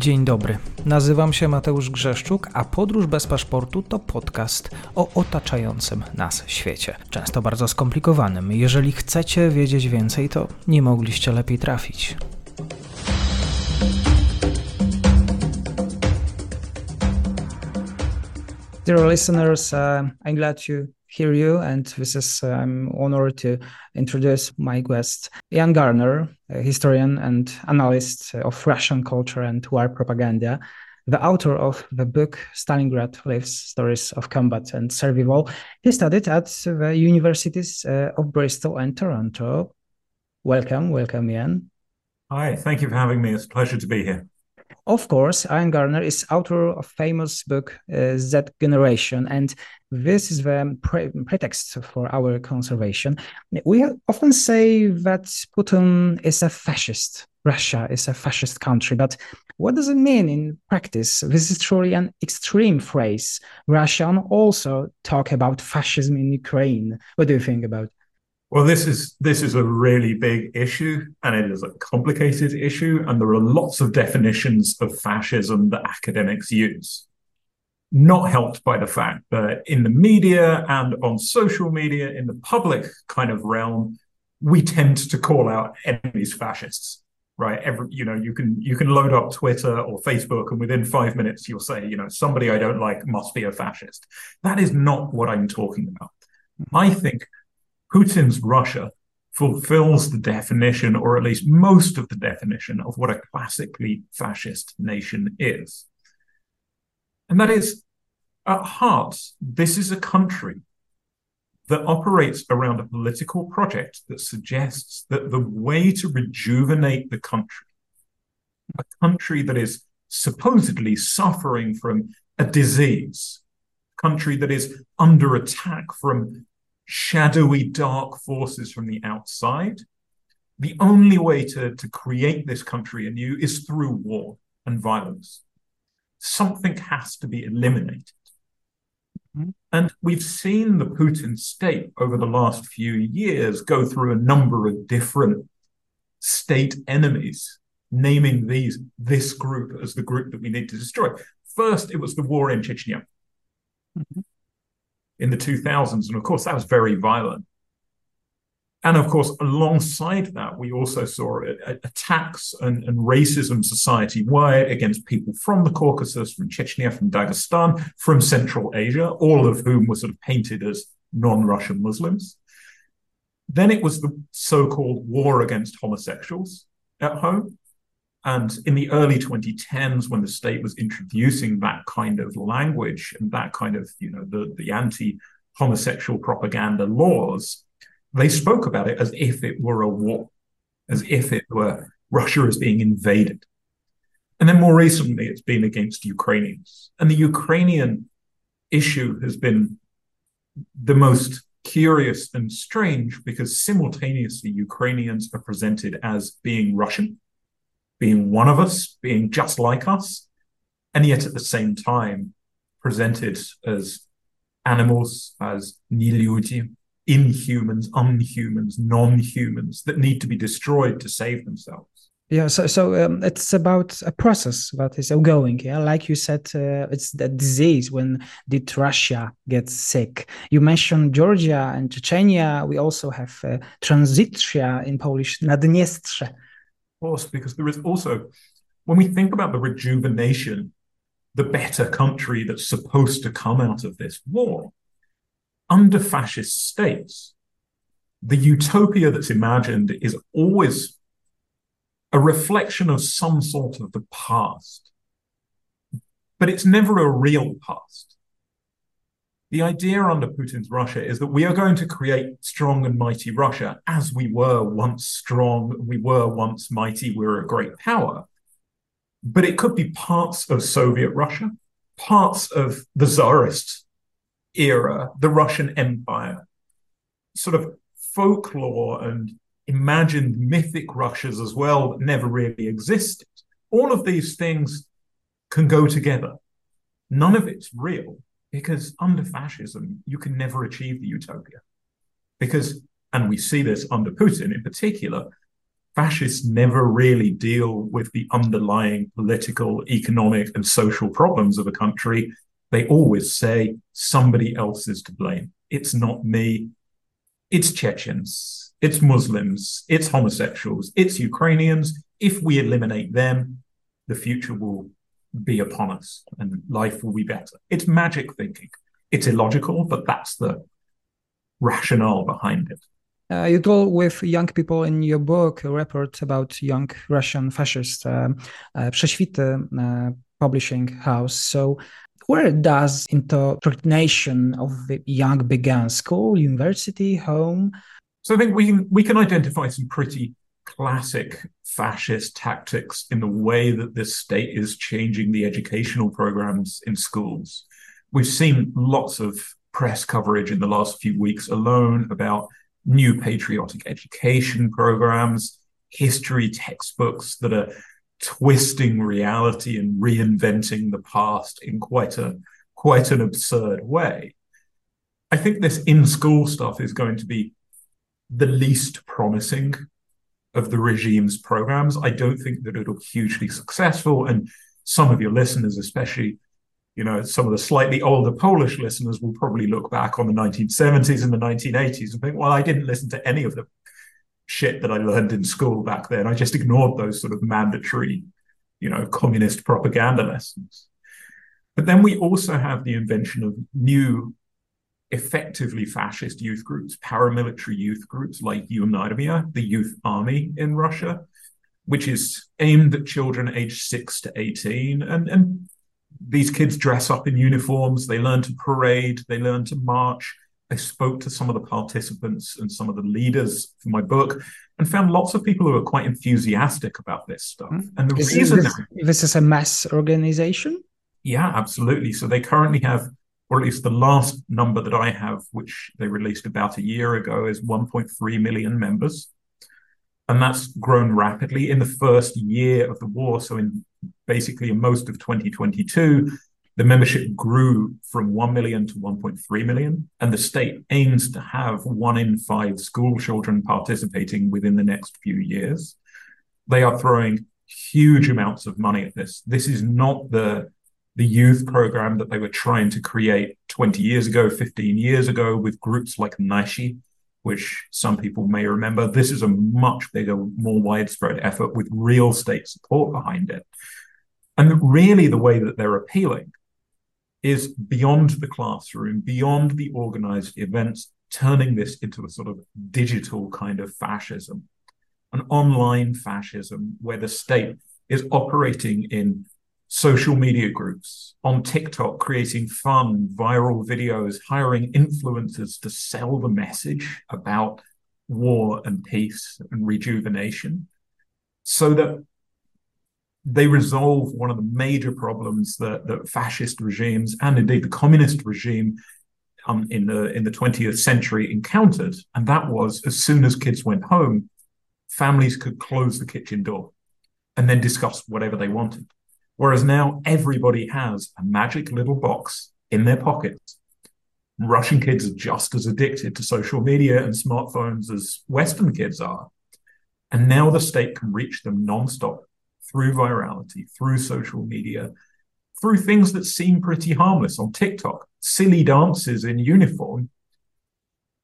Dzień dobry. Nazywam się Mateusz Grzeszczuk, a Podróż bez paszportu to podcast o otaczającym nas świecie. Często bardzo skomplikowanym. Jeżeli chcecie wiedzieć więcej, to nie mogliście lepiej trafić. Dear listeners, uh, I'm glad to hear you, and this is I'm honored to introduce my guest, Ian Garner, historian and analyst of Russian culture and war propaganda, the author of the book Stalingrad Lives Stories of Combat and Survival. He studied at the universities uh, of Bristol and Toronto. Welcome, welcome, Ian. Hi, thank you for having me. It's a pleasure to be here. Of course, Ian Garner is author of famous book uh, Z Generation, and this is the pre pretext for our conservation. We often say that Putin is a fascist. Russia is a fascist country, but what does it mean in practice? This is truly an extreme phrase. Russian also talk about fascism in Ukraine. What do you think about? Well, this is this is a really big issue, and it is a complicated issue, and there are lots of definitions of fascism that academics use. Not helped by the fact that in the media and on social media, in the public kind of realm, we tend to call out enemies fascists. Right. Every you know, you can you can load up Twitter or Facebook, and within five minutes you'll say, you know, somebody I don't like must be a fascist. That is not what I'm talking about. I think Putin's Russia fulfills the definition, or at least most of the definition, of what a classically fascist nation is. And that is, at heart, this is a country that operates around a political project that suggests that the way to rejuvenate the country, a country that is supposedly suffering from a disease, a country that is under attack from shadowy, dark forces from the outside. The only way to, to create this country anew is through war and violence. Something has to be eliminated. Mm-hmm. And we've seen the Putin state over the last few years go through a number of different state enemies, naming these this group as the group that we need to destroy. First, it was the war in Chechnya. Mm-hmm in the 2000s. And of course, that was very violent. And of course, alongside that, we also saw attacks and, and racism society wide against people from the Caucasus, from Chechnya, from Dagestan, from Central Asia, all of whom were sort of painted as non Russian Muslims. Then it was the so called war against homosexuals at home. And in the early 2010s, when the state was introducing that kind of language and that kind of, you know, the, the anti homosexual propaganda laws, they spoke about it as if it were a war, as if it were Russia is being invaded. And then more recently, it's been against Ukrainians. And the Ukrainian issue has been the most curious and strange because simultaneously Ukrainians are presented as being Russian being one of us, being just like us, and yet at the same time presented as animals, as nelyudi, inhumans, unhumans, non-humans that need to be destroyed to save themselves. Yeah, so so um, it's about a process that is ongoing. Yeah, like you said, uh, it's the disease. When did Russia get sick? You mentioned Georgia and Chechnya. We also have uh, Transnistria in Polish, Naddniestrze course, because there is also, when we think about the rejuvenation, the better country that's supposed to come out of this war, under fascist states, the utopia that's imagined is always a reflection of some sort of the past. But it's never a real past. The idea under Putin's Russia is that we are going to create strong and mighty Russia as we were once strong, we were once mighty, we are a great power. But it could be parts of Soviet Russia, parts of the Tsarist era, the Russian Empire, sort of folklore and imagined mythic Russias as well that never really existed. All of these things can go together. None of it's real because under fascism, you can never achieve the utopia. Because, and we see this under Putin in particular, fascists never really deal with the underlying political, economic, and social problems of a country. They always say somebody else is to blame. It's not me. It's Chechens. It's Muslims. It's homosexuals. It's Ukrainians. If we eliminate them, the future will be upon us and life will be better. It's magic thinking. It's illogical, but that's the rationale behind it. Uh, you deal with young people in your book, a report about young Russian fascists, uh, uh, uh, publishing house. So, where does indoctrination of the young began? School, university, home? So, I think we we can identify some pretty classic fascist tactics in the way that this state is changing the educational programs in schools. We've seen lots of press coverage in the last few weeks alone about new patriotic education programs, history textbooks that are twisting reality and reinventing the past in quite a quite an absurd way. I think this in school stuff is going to be the least promising of the regime's programs. I don't think that it'll be hugely successful. And some of your listeners, especially you know, some of the slightly older Polish listeners will probably look back on the 1970s and the 1980s and think, well, I didn't listen to any of the shit that I learned in school back then. I just ignored those sort of mandatory, you know, communist propaganda lessons. But then we also have the invention of new, effectively fascist youth groups, paramilitary youth groups like Yunaarmia, the youth army in Russia, which is aimed at children aged six to 18 and, and these kids dress up in uniforms, they learn to parade, they learn to march. I spoke to some of the participants and some of the leaders for my book and found lots of people who are quite enthusiastic about this stuff. Mm. And the is reason this, this is a mass organization? Yeah, absolutely. So they currently have, or at least the last number that I have, which they released about a year ago, is 1.3 million members. And that's grown rapidly in the first year of the war. So in basically in most of 2022, the membership grew from 1 million to 1.3 million, and the state aims to have one in five school children participating within the next few years. They are throwing huge amounts of money at this. This is not the the youth program that they were trying to create 20 years ago, 15 years ago with groups like Nashi, which some people may remember. This is a much bigger, more widespread effort with real state support behind it. And really, the way that they're appealing is beyond the classroom, beyond the organized events, turning this into a sort of digital kind of fascism, an online fascism where the state is operating in social media groups, on TikTok, creating fun, viral videos, hiring influencers to sell the message about war and peace and rejuvenation so that they resolve one of the major problems that, that fascist regimes and indeed the communist regime um, in the in the 20th century encountered, and that was as soon as kids went home, families could close the kitchen door and then discuss whatever they wanted. Whereas now everybody has a magic little box in their pockets. Russian kids are just as addicted to social media and smartphones as Western kids are. And now the state can reach them nonstop through virality, through social media, through things that seem pretty harmless on TikTok, silly dances in uniform,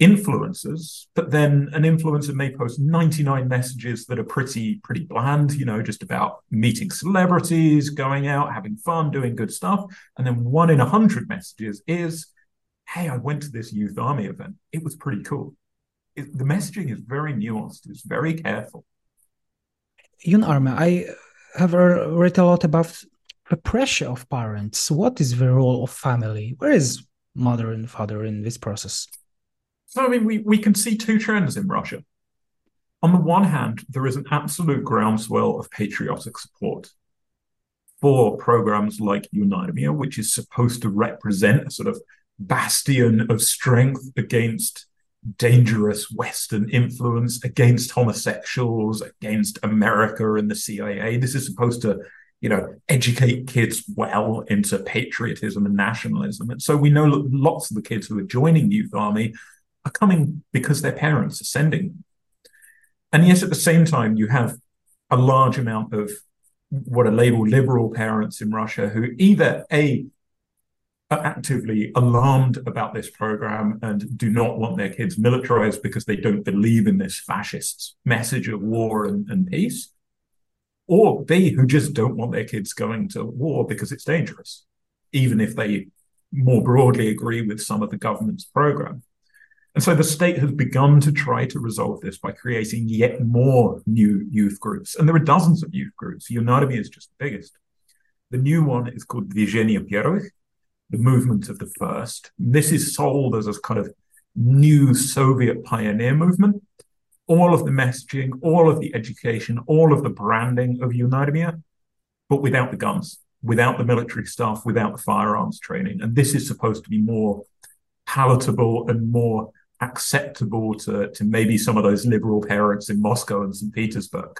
influencers, but then an influencer may post 99 messages that are pretty, pretty bland, you know, just about meeting celebrities, going out, having fun, doing good stuff. And then one in a hundred messages is, hey, I went to this youth army event. It was pretty cool. It, the messaging is very nuanced, it's very careful. Yunaarmia, I have read a lot about the pressure of parents. What is the role of family? Where is mother and father in this process? So, I mean, we, we can see two trends in Russia. On the one hand, there is an absolute groundswell of patriotic support for programs like Yunaarmia, which is supposed to represent a sort of bastion of strength against dangerous Western influence against homosexuals, against America and the CIA. This is supposed to, you know, educate kids well into patriotism and nationalism. And so we know lots of the kids who are joining Youth Army are coming because their parents are sending them. And yet, at the same time, you have a large amount of what are labeled liberal parents in Russia who either A, are actively alarmed about this program and do not want their kids militarized because they don't believe in this fascist message of war and, and peace, or B, who just don't want their kids going to war because it's dangerous, even if they more broadly agree with some of the government's program. And so the state has begun to try to resolve this by creating yet more new youth groups. And there are dozens of youth groups. Yunarmia is just the biggest. The new one is called Dvizhenie Pervykh, the movement of the first. This is sold as a kind of new Soviet pioneer movement. All of the messaging, all of the education, all of the branding of Yunarmia, but without the guns, without the military stuff, without the firearms training. And this is supposed to be more palatable and more acceptable to, to maybe some of those liberal parents in Moscow and St. Petersburg.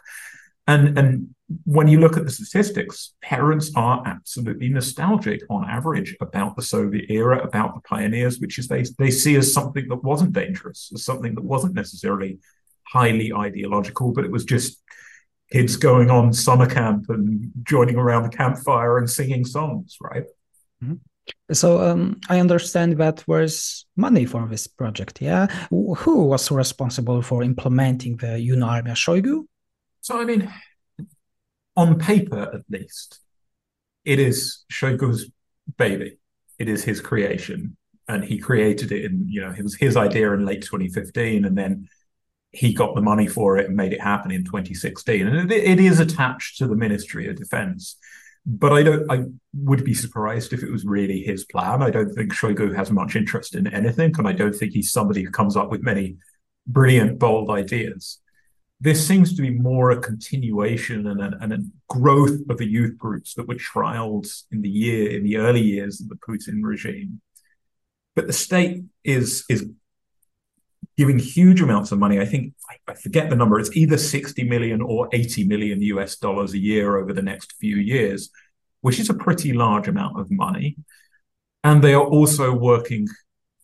And, and when you look at the statistics, parents are absolutely nostalgic on average about the Soviet era, about the pioneers, which is they, they see as something that wasn't dangerous, as something that wasn't necessarily highly ideological, but it was just kids going on summer camp and joining around the campfire and singing songs, right? Mm-hmm. So um, I understand that there's money for this project. Yeah, who was responsible for implementing the Unarmia Shoigu? So I mean, on paper at least, it is Shoigu's baby. It is his creation, and he created it in you know it was his idea in late 2015, and then he got the money for it and made it happen in 2016. And it, it is attached to the Ministry of Defense but I don't. I would be surprised if it was really his plan. I don't think Shoigu has much interest in anything, and I don't think he's somebody who comes up with many brilliant, bold ideas. This seems to be more a continuation and a, and a growth of the youth groups that were trialed in the year in the early years of the Putin regime. But the state is is giving huge amounts of money. I think I forget the number. It's either 60 million or 80 million US dollars a year over the next few years, which is a pretty large amount of money. And they are also working,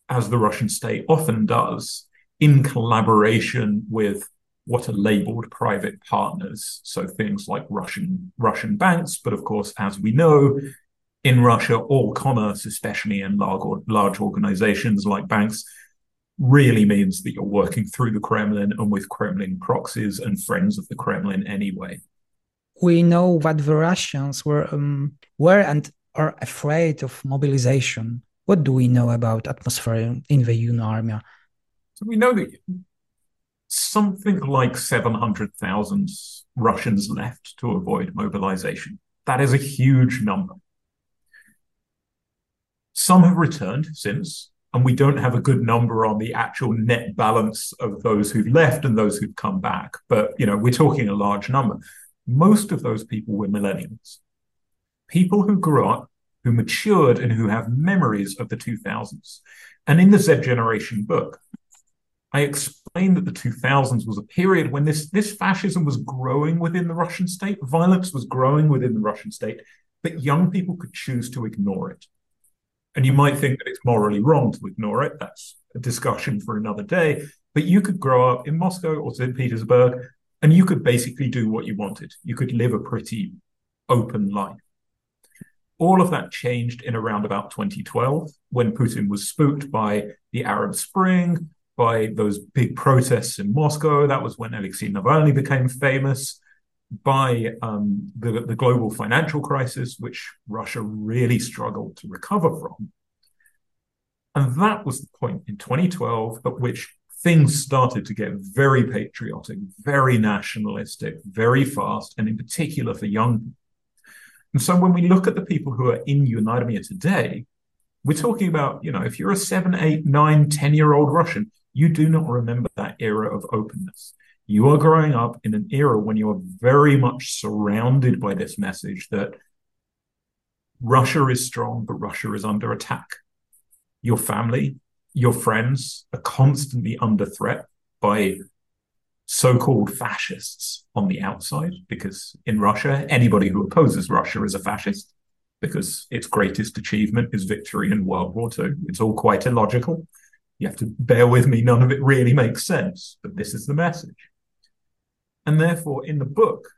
as the Russian state often does, in collaboration with what are labeled private partners. So things like Russian Russian banks, but of course, as we know, in Russia, all commerce, especially in large, large organizations like banks, really means that you're working through the Kremlin and with Kremlin proxies and friends of the Kremlin anyway. We know that the Russians were um, were and are afraid of mobilization. What do we know about atmosphere in the Unarmia? So we know that something like 700,000 Russians left to avoid mobilization. That is a huge number. Some have returned since, and we don't have a good number on the actual net balance of those who've left and those who've come back. But you know, we're talking a large number. Most of those people were millennials, people who grew up, who matured, and who have memories of the 2000s. And in the Z Generation book, I explained that the 2000s was a period when this, this fascism was growing within the Russian state, violence was growing within the Russian state, but young people could choose to ignore it. And you might mm-hmm. think that it's morally wrong to ignore it. That's a discussion for another day. But you could grow up in Moscow or St. Petersburg and you could basically do what you wanted. You could live a pretty open life. All of that changed in around about 2012 when Putin was spooked by the Arab Spring, by those big protests in Moscow. That was when Alexei Navalny became famous by um, the, the global financial crisis, which Russia really struggled to recover from. And that was the point in 2012 at which things started to get very patriotic, very nationalistic, very fast, and in particular for young people. And so when we look at the people who are in Unarmia today, we're talking about, you know, if you're a seven, eight, nine, 10 year old Russian, you do not remember that era of openness. You are growing up in an era when you are very much surrounded by this message that Russia is strong, but Russia is under attack. Your family, your friends are constantly under threat by so called fascists on the outside, because in Russia, anybody who opposes Russia is a fascist, because its greatest achievement is victory in World War II. It's all quite illogical. You have to bear with me, none of it really makes sense, but this is the message. And therefore, in the book,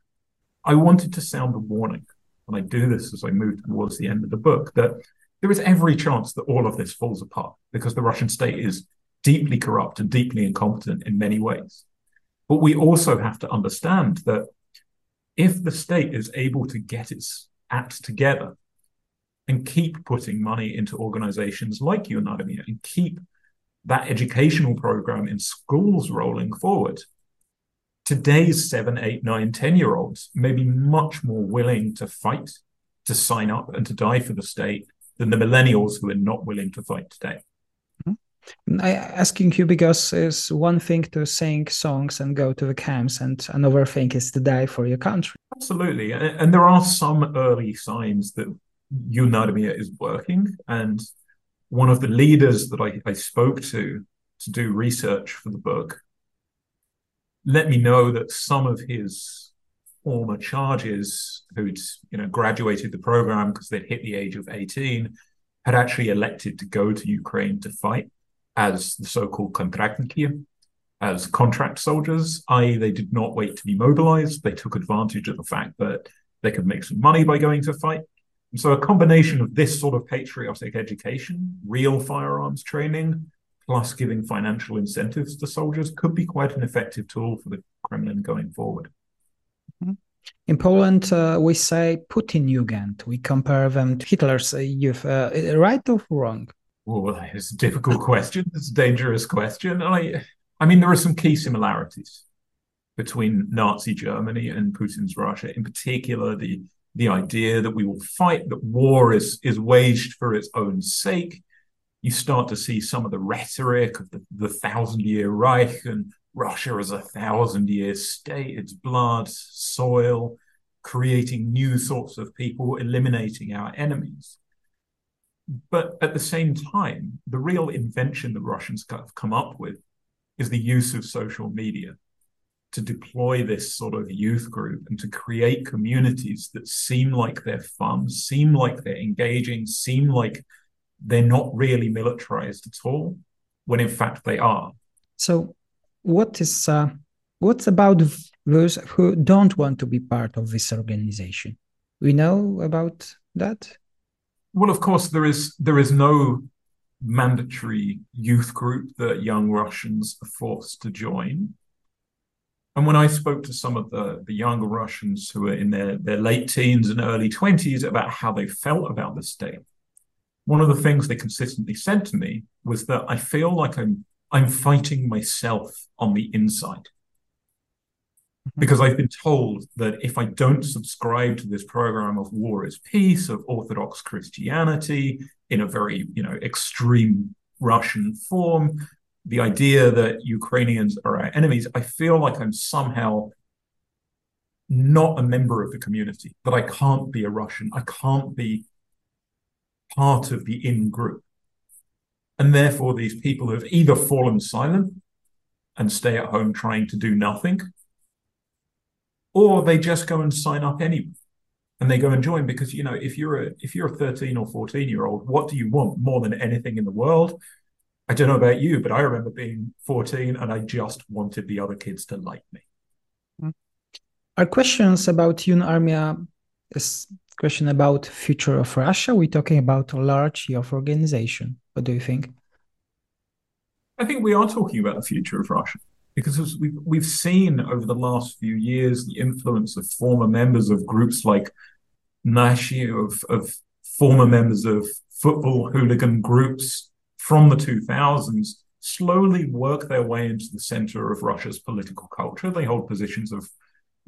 I wanted to sound a warning. And I do this as I move towards the end of the book that there is every chance that all of this falls apart because the Russian state is deeply corrupt and deeply incompetent in many ways. But we also have to understand that if the state is able to get its act together and keep putting money into organizations like UnArmia and keep that educational program in schools rolling forward, today's seven, eight, nine, 10 year olds may be much more willing to fight, to sign up, and to die for the state than the millennials who are not willing to fight today. Mm-hmm. I asking you because it's one thing to sing songs and go to the camps, and another thing is to die for your country. Absolutely, and there are some early signs that UnArmia is working, and one of the leaders that I, I spoke to to do research for the book let me know that some of his former charges who'd you know graduated the program because they'd hit the age of 18 had actually elected to go to Ukraine to fight as the so-called kontraktniki, as contract soldiers, i.e., they did not wait to be mobilized. They took advantage of the fact that they could make some money by going to fight. And so a combination of this sort of patriotic education, real firearms training, plus giving financial incentives to soldiers could be quite an effective tool for the Kremlin going forward. Mm-hmm. In Poland, uh, we say Putin Jugend. We compare them to Hitler's uh, youth. Uh, right or wrong? Well, it's a difficult question. It's a dangerous question. I, I mean, there are some key similarities between Nazi Germany and Putin's Russia. In particular, the the idea that we will fight, that war is is waged for its own sake, you start to see some of the rhetoric of the, the thousand year Reich and Russia as a thousand year state, its blood, soil, creating new sorts of people, eliminating our enemies. But at the same time, the real invention the Russians have come up with is the use of social media to deploy this sort of youth group and to create communities that seem like they're fun, seem like they're engaging, seem like they're not really militarized at all, when in fact they are. So, what is uh, what's about those who don't want to be part of this organization? We know about that. Well, of course, there is there is no mandatory youth group that young Russians are forced to join. And when I spoke to some of the, the younger Russians who are in their, their late teens and early 20s about how they felt about the state, one of the things they consistently said to me was that I feel like I'm I'm fighting myself on the inside. Mm-hmm. Because I've been told that if I don't subscribe to this program of war is peace, of Orthodox Christianity in a very, you know, extreme Russian form, the idea that Ukrainians are our enemies, I feel like I'm somehow not a member of the community, that I can't be a Russian, I can't be part of the in group. And therefore, these people have either fallen silent and stay at home trying to do nothing, or they just go and sign up anyway. And they go and join because you know if you're a if you're a 13 or 14 year old, what do you want more than anything in the world? I don't know about you, but I remember being 14 and I just wanted the other kids to like me. Our questions about UnArmia is question about future of Russia. We're talking about a large youth organization. What do you think? I think we are talking about the future of Russia because we've we've seen over the last few years the influence of former members of groups like Nashi, of of former members of football hooligan groups from the 2000s slowly work their way into the center of Russia's political culture. They hold positions of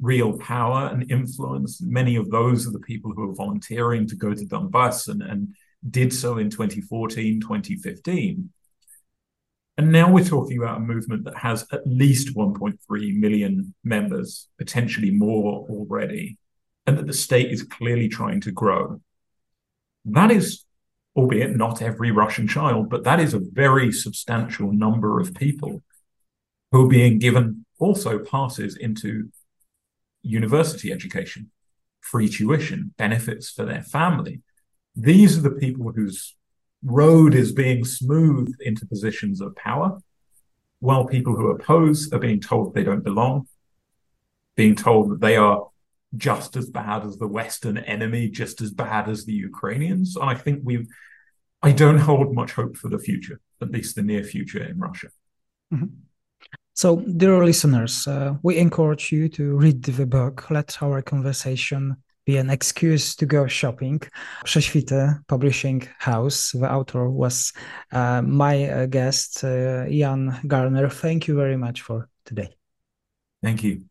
real power and influence. Many of those are the people who are volunteering to go to Donbass and, and did so in 2014, 2015. And now we're talking about a movement that has at least 1.3 million members, potentially more already, and that the state is clearly trying to grow. That is, albeit not every Russian child, but that is a very substantial number of people who are being given also passes into university education, free tuition, benefits for their family. These are the people whose road is being smoothed into positions of power, while people who oppose are being told they don't belong, being told that they are just as bad as the Western enemy, just as bad as the Ukrainians. And I think we've, I don't hold much hope for the future, at least the near future in Russia. Mm-hmm. So, dear listeners, uh, we encourage you to read the book. Let our conversation be an excuse to go shopping. Prześwity Publishing House. The author was uh, my uh, guest, uh, Ian Garner. Thank you very much for today. Thank you.